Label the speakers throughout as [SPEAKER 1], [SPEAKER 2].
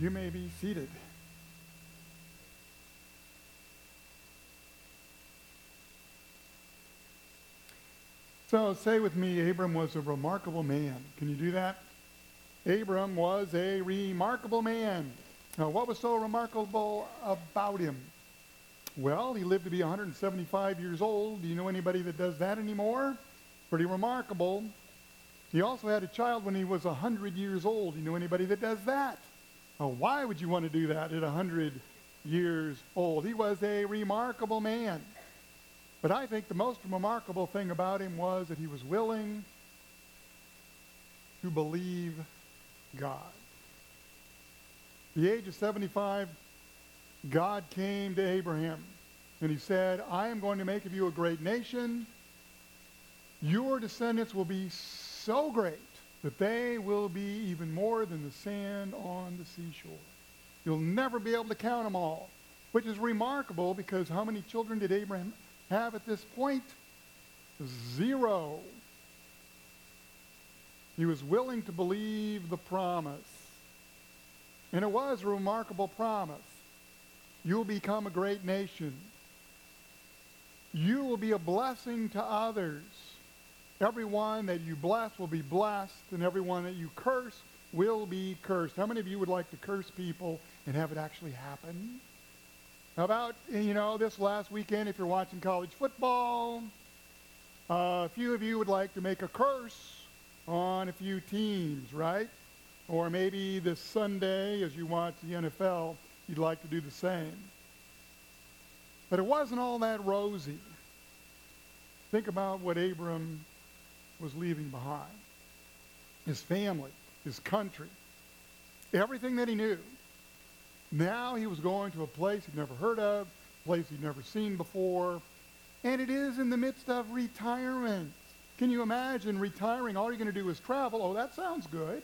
[SPEAKER 1] You may be seated. So say with me, Abram was a remarkable man. Can you do that? Abram was a remarkable man. Now, what was so remarkable about him? Well, he lived to be 175 years old. Do you know anybody that does that anymore? Pretty remarkable. He also had a child when he was 100 years old. Do you know anybody that does that? Now, why would you want to do that at 100 years old? He was a remarkable man. But I think the most remarkable thing about him was that he was willing to believe God. At the age of 75, God came to Abraham and he said, I am going to make of you a great nation. Your descendants will be so great that they will be even more than the sand on the seashore. You'll never be able to count them all, which is remarkable because how many children did Abraham have at this point? Zero. He was willing to believe the promise. And it was a remarkable promise. You'll become a great nation. You will be a blessing to others. Everyone that you bless will be blessed, and everyone that you curse will be cursed. How many of you would like to curse people and have it actually happen? How about, you know, this last weekend, if you're watching college football, uh, a few of you would like to make a curse on a few teams, right? Or maybe this Sunday, as you watch the NFL, you'd like to do the same. But it wasn't all that rosy. Think about what Abram was leaving behind his family, his country, everything that he knew. Now he was going to a place he'd never heard of, a place he'd never seen before, and it is in the midst of retirement. Can you imagine retiring? All you're going to do is travel. Oh, that sounds good.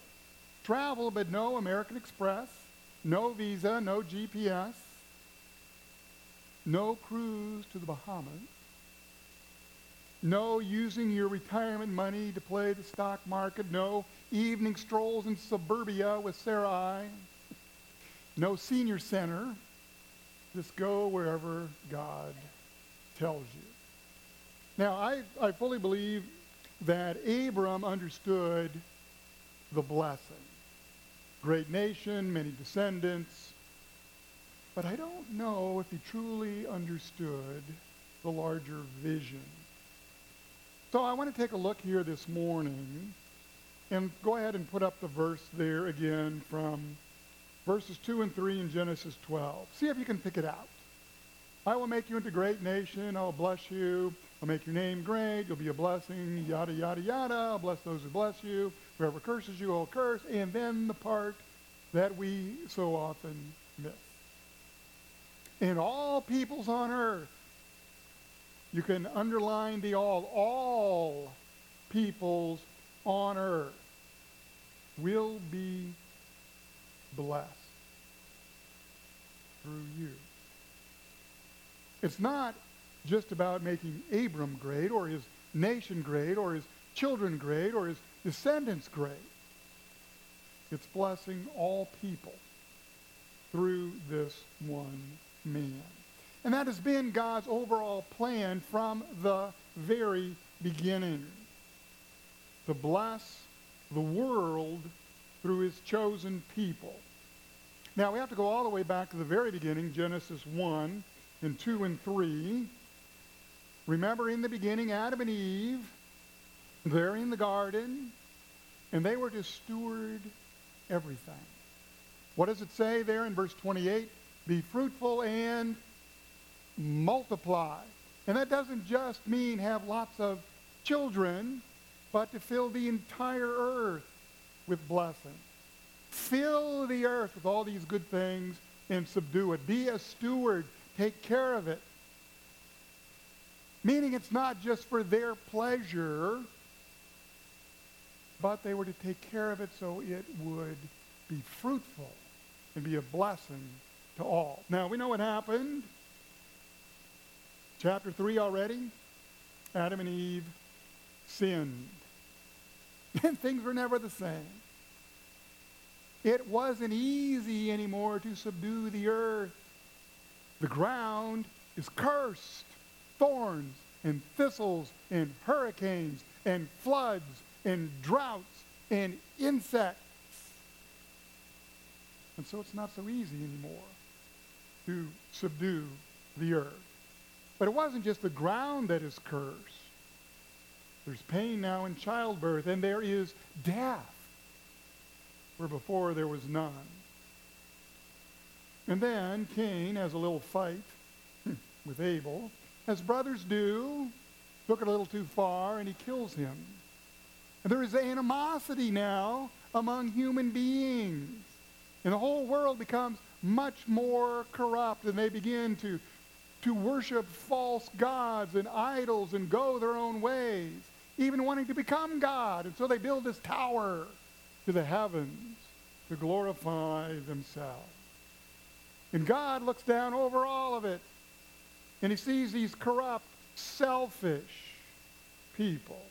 [SPEAKER 1] Travel, but no American Express, no visa, no GPS, no cruise to the Bahamas, no using your retirement money to play the stock market, no evening strolls in suburbia with Sarai no senior center. Just go wherever God tells you. Now, I, I fully believe that Abram understood the blessing. Great nation, many descendants. But I don't know if he truly understood the larger vision. So I want to take a look here this morning and go ahead and put up the verse there again from verses 2 and 3 in Genesis 12. See if you can pick it out. I will make you into a great nation. I will bless you. I'll make your name great. You'll be a blessing. Yada, yada, yada. I'll bless those who bless you. Whoever curses you, I'll curse. And then the part that we so often miss. In all peoples on earth, you can underline the all. All peoples on earth will be blessed through you. It's not just about making Abram great or his nation great or his children great or his descendants great. It's blessing all people through this one man. And that has been God's overall plan from the very beginning to bless the world through his chosen people. Now, we have to go all the way back to the very beginning, Genesis 1 and 2 and 3. Remember, in the beginning, Adam and Eve, they're in the garden, and they were to steward everything. What does it say there in verse 28? Be fruitful and multiply. And that doesn't just mean have lots of children, but to fill the entire earth with blessing. Fill the earth with all these good things and subdue it. Be a steward. Take care of it. Meaning it's not just for their pleasure, but they were to take care of it so it would be fruitful and be a blessing to all. Now, we know what happened. Chapter 3 already. Adam and Eve sinned. And things were never the same. It wasn't easy anymore to subdue the earth. The ground is cursed. Thorns and thistles and hurricanes and floods and droughts and insects. And so it's not so easy anymore to subdue the earth. But it wasn't just the ground that is cursed. There's pain now in childbirth, and there is death, where before there was none. And then Cain has a little fight with Abel, as brothers do, took it a little too far, and he kills him. And there is animosity now among human beings. And the whole world becomes much more corrupt, and they begin to, to worship false gods and idols and go their own ways, even wanting to become God. And so they build this tower to the heavens to glorify themselves. And God looks down over all of it, and he sees these corrupt, selfish people.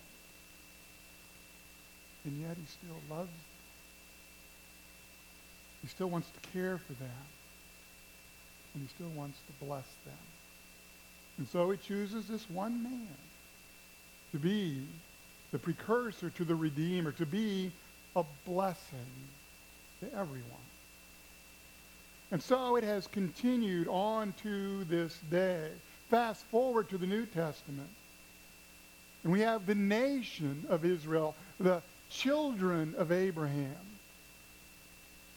[SPEAKER 1] And yet he still loves them. He still wants to care for them. And he still wants to bless them. And so he chooses this one man to be the precursor to the Redeemer, to be a blessing to everyone. And so it has continued on to this day. Fast forward to the New Testament. And we have the nation of Israel, the children of Abraham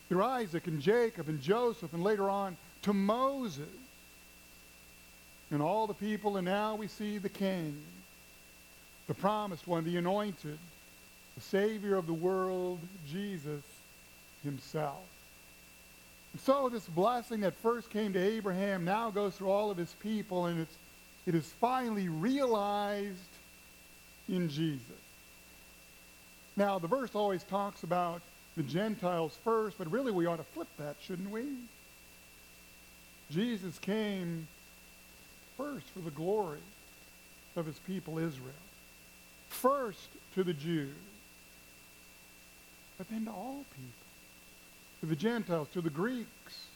[SPEAKER 1] through Isaac and Jacob and Joseph and later on to Moses and all the people. And now we see the king, the promised one, the anointed, the Savior of the world, Jesus himself. And so this blessing that first came to Abraham now goes through all of his people, and it's, it is finally realized in Jesus. Now, the verse always talks about the Gentiles first, but really we ought to flip that, shouldn't we? Jesus came first for the glory of his people Israel. First to the Jews, but then to all people. To the Gentiles, to the Greeks,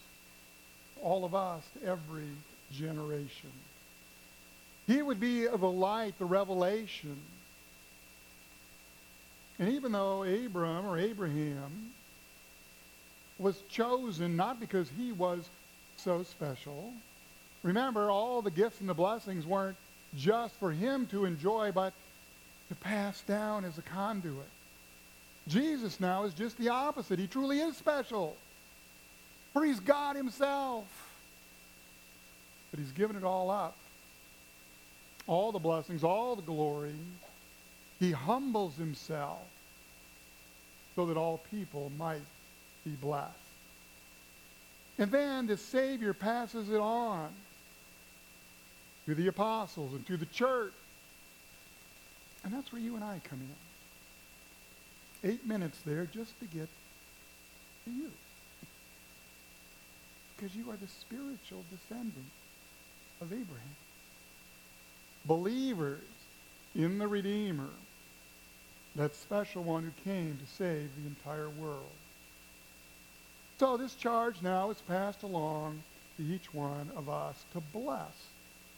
[SPEAKER 1] all of us, to every generation. He would be the light, the revelation and even though Abram or Abraham was chosen not because he was so special, remember all the gifts and the blessings weren't just for him to enjoy, but to pass down as a conduit. Jesus now is just the opposite. He truly is special. For he's God himself. But he's given it all up. All the blessings, all the glory, he humbles himself so that all people might be blessed. And then the Savior passes it on to the apostles and to the church. And that's where you and I come in. Eight minutes there just to get to you. Because you are the spiritual descendant of Abraham. Believers in the Redeemer that special one who came to save the entire world. So this charge now is passed along to each one of us to bless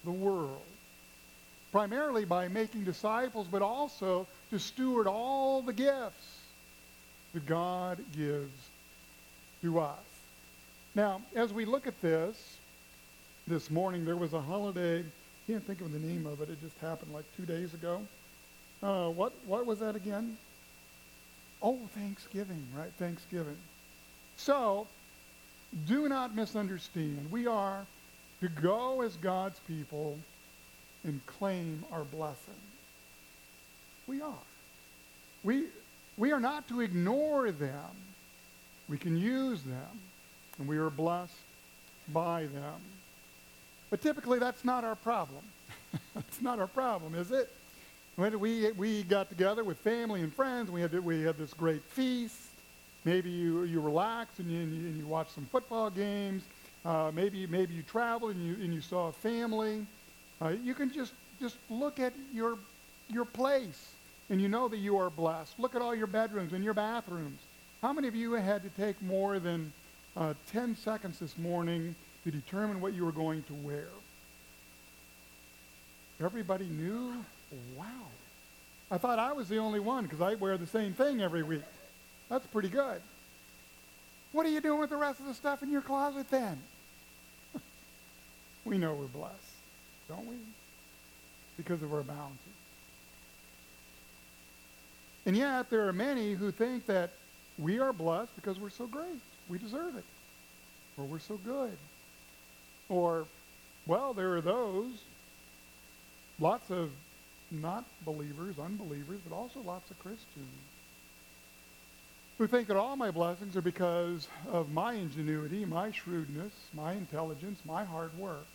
[SPEAKER 1] the world, primarily by making disciples, but also to steward all the gifts that God gives to us. Now, as we look at this, this morning there was a holiday, can't think of the name of it, it just happened like two days ago. Uh, what, what was that again? Oh, Thanksgiving, right? Thanksgiving. So, do not misunderstand. We are to go as God's people and claim our blessing. We are. We, we are not to ignore them. We can use them, and we are blessed by them. But typically, that's not our problem. that's not our problem, is it? When we, we got together with family and friends, we had, we had this great feast. Maybe you, you relaxed and you, and you, you watched some football games. Uh, maybe, maybe you traveled and you, and you saw a family. Uh, you can just, just look at your, your place and you know that you are blessed. Look at all your bedrooms and your bathrooms How many of you had to take more than uh, 10 seconds this morning to determine what you were going to wear? Everybody knew? Wow. I thought I was the only one because I wear the same thing every week. That's pretty good. What are you doing with the rest of the stuff in your closet then? We know we're blessed, don't we? Because of our bounty. And yet, there are many who think that we are blessed because we're so great. We deserve it. Or we're so good. Or, well, there are those, lots of not believers, unbelievers, but also lots of Christians who think that all my blessings are because of my ingenuity, my shrewdness, my intelligence, my hard work.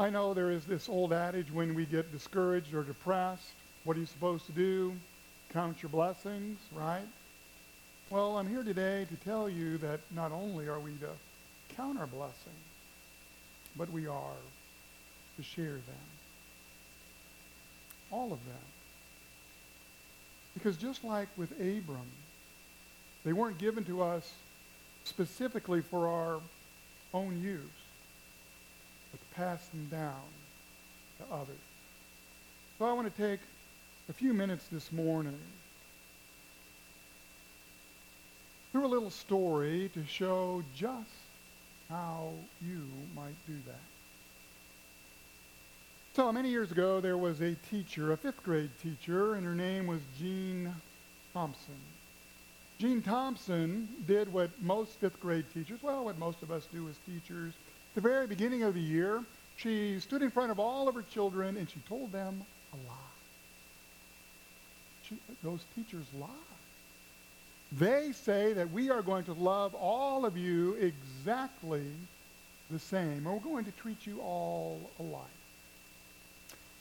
[SPEAKER 1] I know there is this old adage when we get discouraged or depressed, what are you supposed to do? Count your blessings, right? Well, I'm here today to tell you that not only are we to count our blessings, but we are to share them. All of them. Because just like with Abram, they weren't given to us specifically for our own use, pass them down to others. So I want to take a few minutes this morning through a little story to show just how you might do that. So many years ago, there was a teacher, a fifth grade teacher, and her name was Jean Thompson. Jean Thompson did what most fifth grade teachers, well, what most of us do as teachers. The very beginning of the year, she stood in front of all of her children and she told them a lie. She, those teachers lie. They say that we are going to love all of you exactly the same, and we're going to treat you all alike.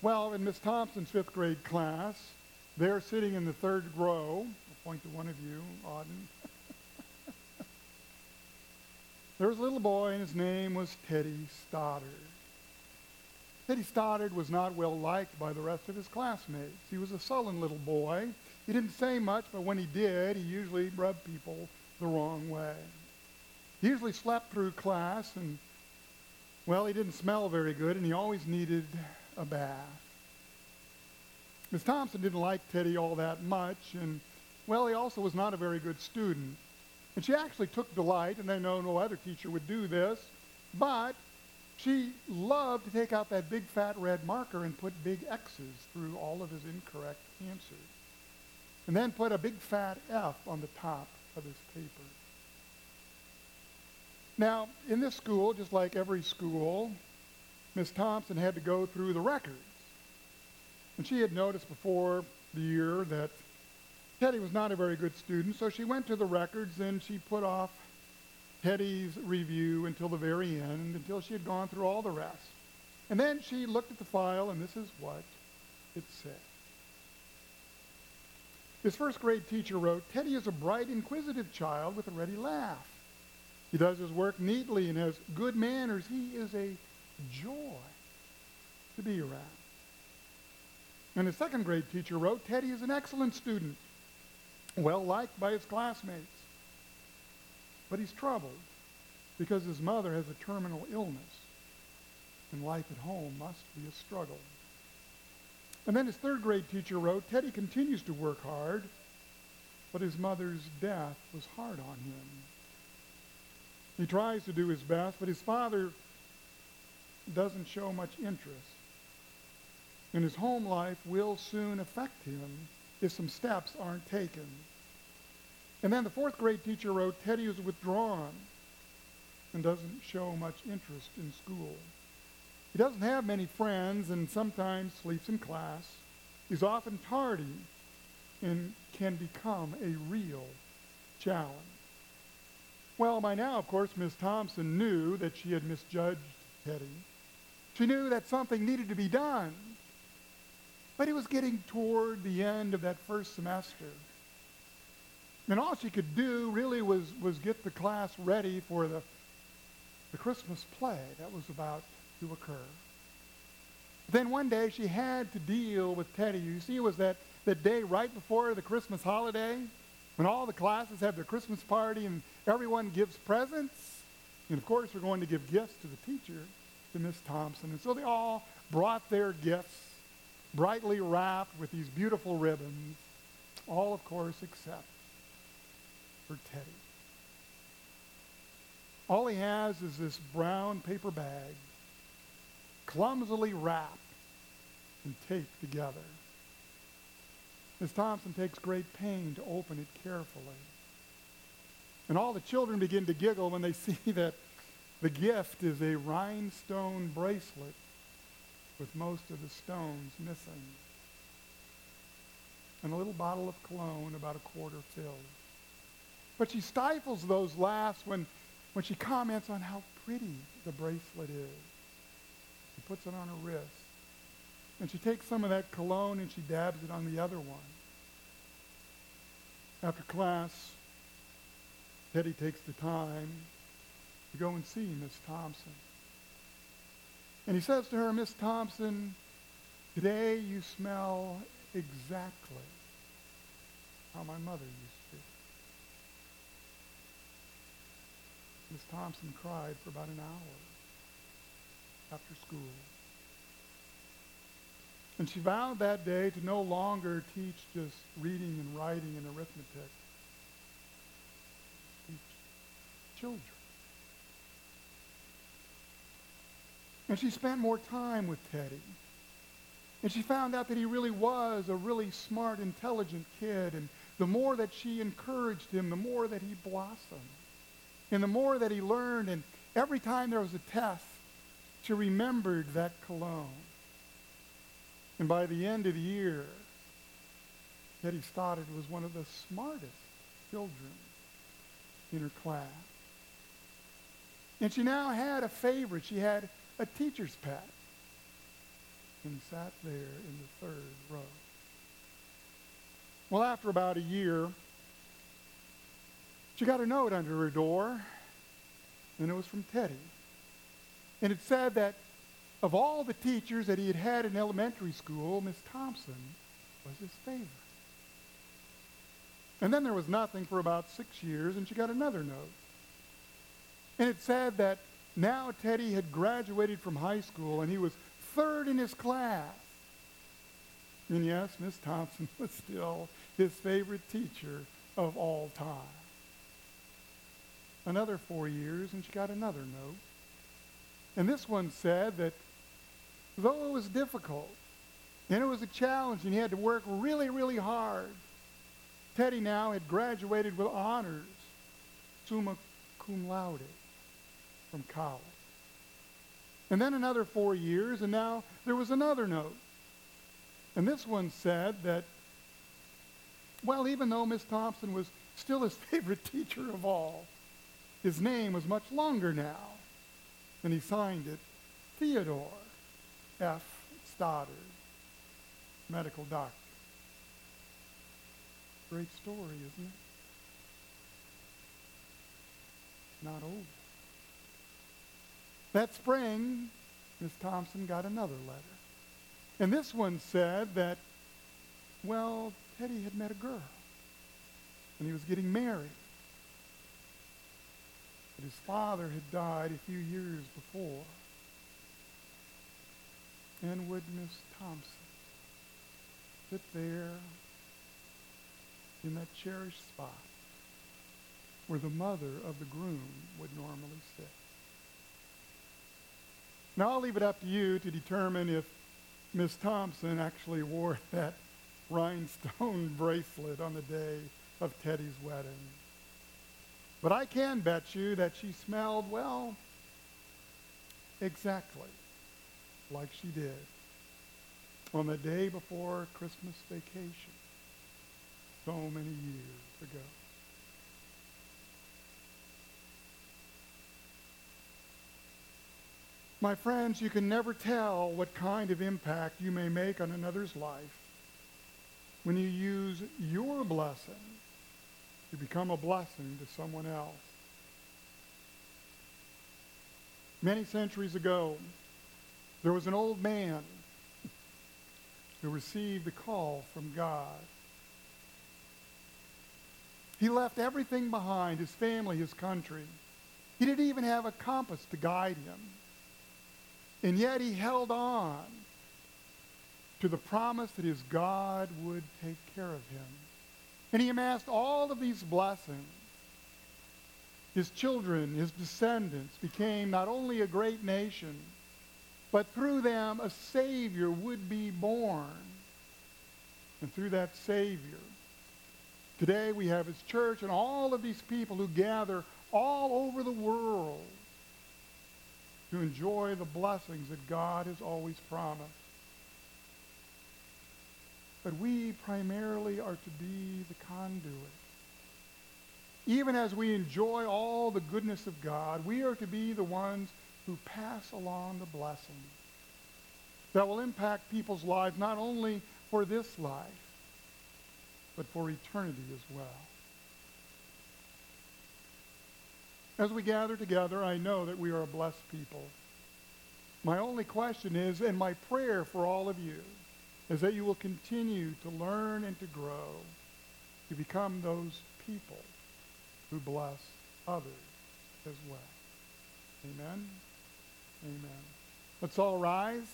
[SPEAKER 1] Well, in Miss Thompson's fifth grade class, they're sitting in the third row. I'll point to one of you, Auden. there was a little boy, and his name was Teddy Stoddard. Teddy Stoddard was not well liked by the rest of his classmates. He was a sullen little boy. He didn't say much, but when he did, he usually rubbed people the wrong way. He usually slept through class, and, well, he didn't smell very good, and he always needed a bath. Miss Thompson didn't like Teddy all that much, and, well, he also was not a very good student. And she actually took delight, and I know no other teacher would do this, but she loved to take out that big fat red marker and put big X's through all of his incorrect answers. And then put a big fat F on the top of his paper. Now, in this school, just like every school, Miss Thompson had to go through the records. And she had noticed before the year that Teddy was not a very good student, so she went to the records and she put off Teddy's review until the very end, until she had gone through all the rest. And then she looked at the file, and this is what it said. His first grade teacher wrote, Teddy is a bright, inquisitive child with a ready laugh. He does his work neatly and has good manners. He is a joy to be around. And his second grade teacher wrote, Teddy is an excellent student, well liked by his classmates. But he's troubled because his mother has a terminal illness, and life at home must be a struggle. And then his third grade teacher wrote, Teddy continues to work hard, but his mother's death was hard on him. He tries to do his best, but his father doesn't show much interest. And his home life will soon affect him if some steps aren't taken. And then the fourth grade teacher wrote, Teddy is withdrawn and doesn't show much interest in school. He doesn't have many friends and sometimes sleeps in class. He's often tardy and can become a real challenge. Well, by now, of course, Miss Thompson knew that she had misjudged Teddy. She knew that something needed to be done. But he was getting toward the end of that first semester. And all she could do really was, was get the class ready for the, the Christmas play that was about to occur. Then one day she had to deal with Teddy. You see, it was that, that day right before the Christmas holiday when all the classes have their Christmas party and everyone gives presents. And of course, we're going to give gifts to the teacher, to Miss Thompson. And so they all brought their gifts, brightly wrapped with these beautiful ribbons, all, of course, except for Teddy. All he has is this brown paper bag, clumsily wrapped and taped together. Miss Thompson takes great pain to open it carefully. And all the children begin to giggle when they see that the gift is a rhinestone bracelet with most of the stones missing. And a little bottle of cologne about a quarter filled. But she stifles those laughs when, when she comments on how pretty the bracelet is. She puts it on her wrist. And she takes some of that cologne and she dabs it on the other one. After class, Teddy takes the time to go and see Miss Thompson. And he says to her, Miss Thompson, today you smell exactly how my mother used to. Miss Thompson cried for about an hour after school. And she vowed that day to no longer teach just reading and writing and arithmetic. Teach children. And she spent more time with Teddy. And she found out that he really was a really smart, intelligent kid. And the more that she encouraged him, the more that he blossomed. And the more that he learned, and every time there was a test, she remembered that cologne. And by the end of the year, Teddy Stoddard was one of the smartest children in her class. And she now had a favorite. She had a teacher's pet. And sat there in the third row. Well, after about a year, she got a note under her door, and it was from Teddy. And it said that of all the teachers that he had had in elementary school, Miss Thompson was his favorite. And then there was nothing for about six years, and she got another note. And it said that now Teddy had graduated from high school, and he was third in his class. And yes, Miss Thompson was still his favorite teacher of all time. Another four years, and she got another note. And this one said that though it was difficult and it was a challenge and he had to work really, really hard, Teddy now had graduated with honors, summa cum laude, from college. And then another four years, and now there was another note. And this one said that, well, even though Miss Thompson was still his favorite teacher of all, his name was much longer now. And he signed it Theodore. F. Stoddard, medical doctor. Great story, isn't it? Not over. That spring, Miss Thompson got another letter. And this one said that, well, Teddy had met a girl. And he was getting married. But his father had died a few years before. And would Miss Thompson sit there in that cherished spot where the mother of the groom would normally sit? Now, I'll leave it up to you to determine if Miss Thompson actually wore that rhinestone bracelet on the day of Teddy's wedding. But I can bet you that she smelled, well, exactly like she did on the day before Christmas vacation so many years ago. My friends, you can never tell what kind of impact you may make on another's life when you use your blessing to become a blessing to someone else. Many centuries ago, there was an old man who received a call from God. He left everything behind, his family, his country. He didn't even have a compass to guide him. And yet he held on to the promise that his God would take care of him. And he amassed all of these blessings. His children, his descendants became not only a great nation, but through them a Savior would be born. And through that Savior, today we have his church and all of these people who gather all over the world to enjoy the blessings that God has always promised. But we primarily are to be the conduit. Even as we enjoy all the goodness of God, we are to be the ones who pass along the blessing that will impact people's lives not only for this life, but for eternity as well. As we gather together, I know that we are a blessed people. My only question is, and my prayer for all of you, is that you will continue to learn and to grow to become those people who bless others as well. Amen? Amen. Let's all rise.